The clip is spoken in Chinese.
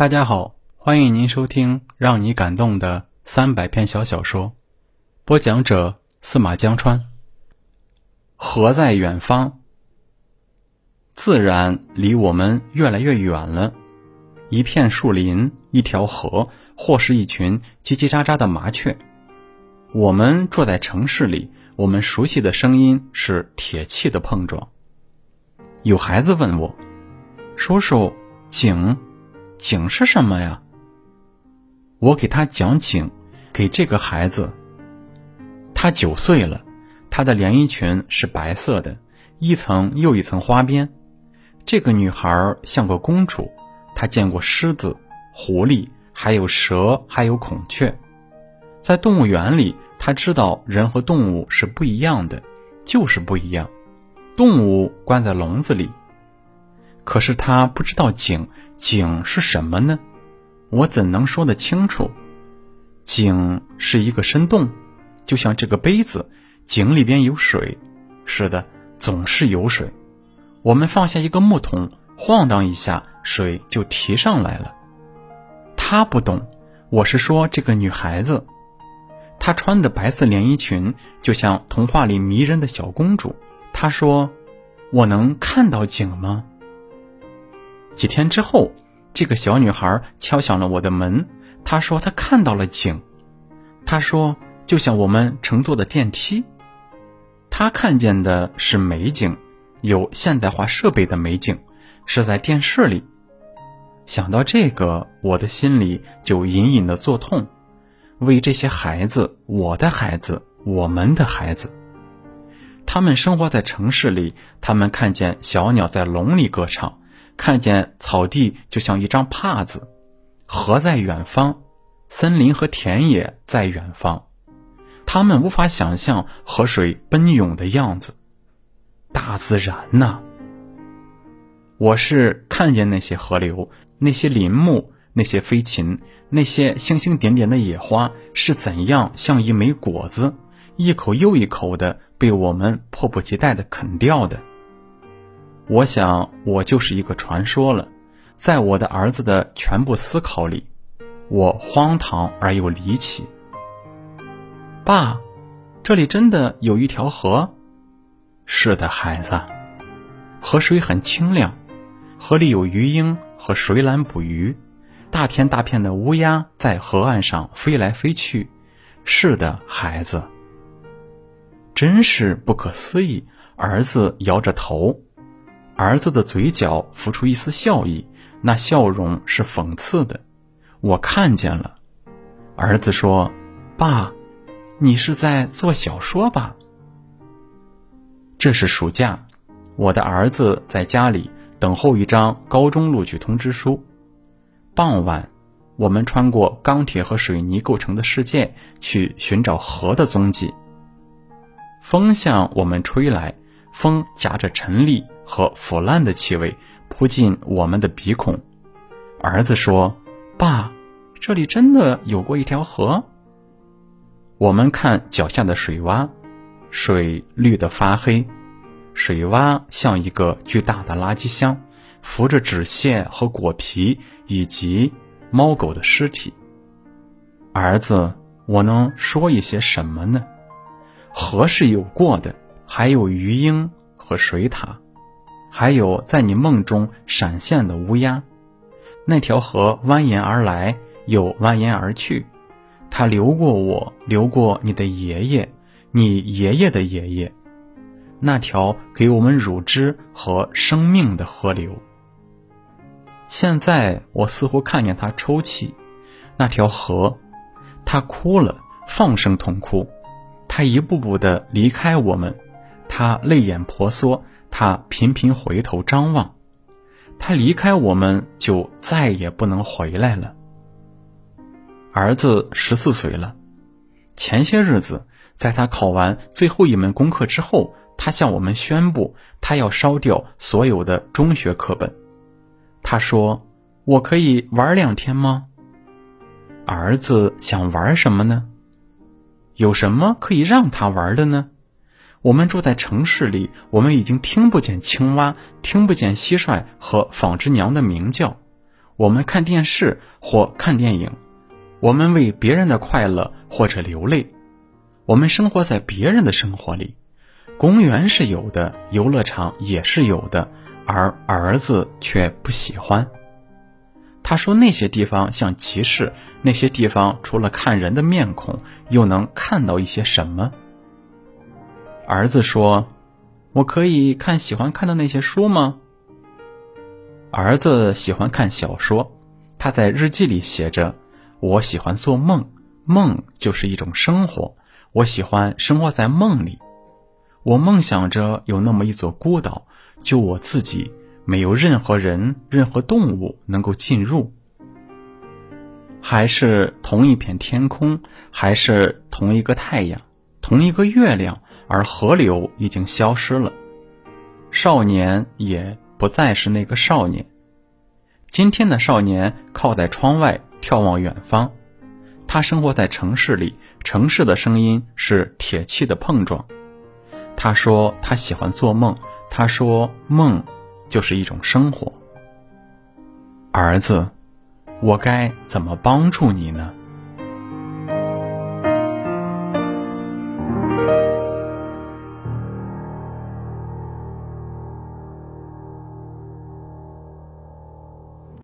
大家好，欢迎您收听让你感动的三百篇小小说，播讲者司马江川。河在远方，自然离我们越来越远了。一片树林，一条河，或是一群叽叽喳喳的麻雀。我们住在城市里，我们熟悉的声音是铁器的碰撞。有孩子问我：“叔叔，井，井是什么呀？”我给他讲井，给这个孩子。他九岁了，他的连衣裙是白色的，一层又一层花边。这个女孩像个公主，她见过狮子、狐狸，还有蛇，还有孔雀。在动物园里，他知道人和动物是不一样的，就是不一样。动物关在笼子里，可是他不知道井井是什么呢？我怎能说得清楚？井是一个深洞，就像这个杯子，井里边有水。是的，总是有水。我们放下一个木桶，晃荡一下，水就提上来了。他不懂，我是说这个女孩子。她穿的白色连衣裙，就像童话里迷人的小公主。她说：“我能看到井吗？”几天之后，这个小女孩敲响了我的门。她说她看到了井。她说就像我们乘坐的电梯。她看见的是美景，有现代化设备的美景，是在电视里。想到这个，我的心里就隐隐的作痛。为这些孩子，我的孩子，我们的孩子，他们生活在城市里，他们看见小鸟在笼里歌唱，看见草地就像一张帕子，河在远方，森林和田野在远方，他们无法想象河水奔涌的样子。大自然呐，我是看见那些河流，那些林木，那些飞禽。那些星星点点的野花是怎样像一枚果子，一口又一口的被我们迫不及待的啃掉的？我想，我就是一个传说了。在我的儿子的全部思考里，我荒唐而又离奇。爸，这里真的有一条河？是的，孩子，河水很清亮，河里有鱼鹰和水獭捕鱼。大片大片的乌鸦在河岸上飞来飞去。是的，孩子，真是不可思议。儿子摇着头，儿子的嘴角浮出一丝笑意，那笑容是讽刺的。我看见了。儿子说：“爸，你是在做小说吧？”这是暑假，我的儿子在家里等候一张高中录取通知书。傍晚，我们穿过钢铁和水泥构成的世界，去寻找河的踪迹。风向我们吹来，风夹着沉溺和腐烂的气味扑进我们的鼻孔。儿子说：“爸，这里真的有过一条河。”我们看脚下的水洼，水绿得发黑，水洼像一个巨大的垃圾箱。浮着纸屑和果皮，以及猫狗的尸体。儿子，我能说一些什么呢？河是有过的，还有鱼鹰和水獭，还有在你梦中闪现的乌鸦。那条河蜿蜒而来，又蜿蜒而去，它流过我，流过你的爷爷，你爷爷的爷爷，那条给我们乳汁和生命的河流。现在我似乎看见他抽泣，那条河，他哭了，放声痛哭，他一步步的离开我们，他泪眼婆娑，他频频回头张望，他离开我们就再也不能回来了。儿子十四岁了，前些日子，在他考完最后一门功课之后，他向我们宣布，他要烧掉所有的中学课本。他说：“我可以玩两天吗？”儿子想玩什么呢？有什么可以让他玩的呢？我们住在城市里，我们已经听不见青蛙，听不见蟋蟀和纺织娘的鸣叫。我们看电视或看电影，我们为别人的快乐或者流泪，我们生活在别人的生活里。公园是有的，游乐场也是有的，而儿子却不喜欢。他说那些地方像集市，那些地方除了看人的面孔，又能看到一些什么？儿子说：“我可以看喜欢看的那些书吗？”儿子喜欢看小说，他在日记里写着：“我喜欢做梦，梦就是一种生活，我喜欢生活在梦里。我梦想着有那么一座孤岛，就我自己，没有任何人、任何动物能够进入。还是同一片天空，还是同一个太阳，同一个月亮，而河流已经消失了，少年也。”不再是那个少年。今天的少年靠在窗外眺望远方，他生活在城市里，城市的声音是铁器的碰撞。他说他喜欢做梦，他说梦就是一种生活。儿子，我该怎么帮助你呢？